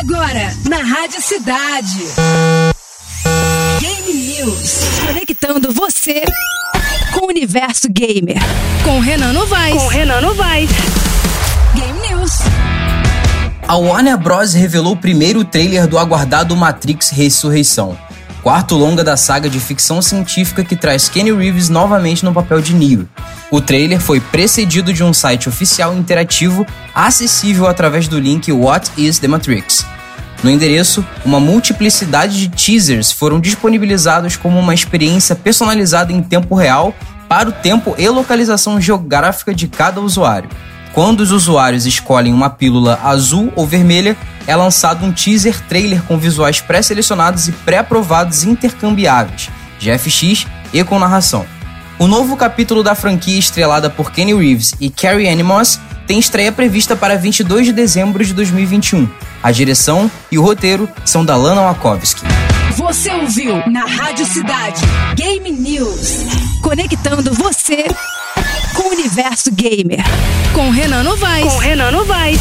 Agora, na Rádio Cidade. Game News. Conectando você com o universo gamer. Com Renan Novaes. Com Renan Novaes. Game News. A Warner Bros. revelou o primeiro trailer do aguardado Matrix Ressurreição, quarto longa da saga de ficção científica que traz Kenny Reeves novamente no papel de Neo. O trailer foi precedido de um site oficial interativo acessível através do link What is the Matrix. No endereço, uma multiplicidade de teasers foram disponibilizados como uma experiência personalizada em tempo real para o tempo e localização geográfica de cada usuário. Quando os usuários escolhem uma pílula azul ou vermelha, é lançado um teaser trailer com visuais pré-selecionados e pré-aprovados intercambiáveis, GFX e com narração. O novo capítulo da franquia estrelada por Kenny Reeves e Carrie Ann Moss tem estreia prevista para 22 de dezembro de 2021. A direção e o roteiro são da Lana Wachowski. Você ouviu na Rádio Cidade Game News. Conectando você com o universo gamer. Com Renan Novaes. Com Renan Novaes.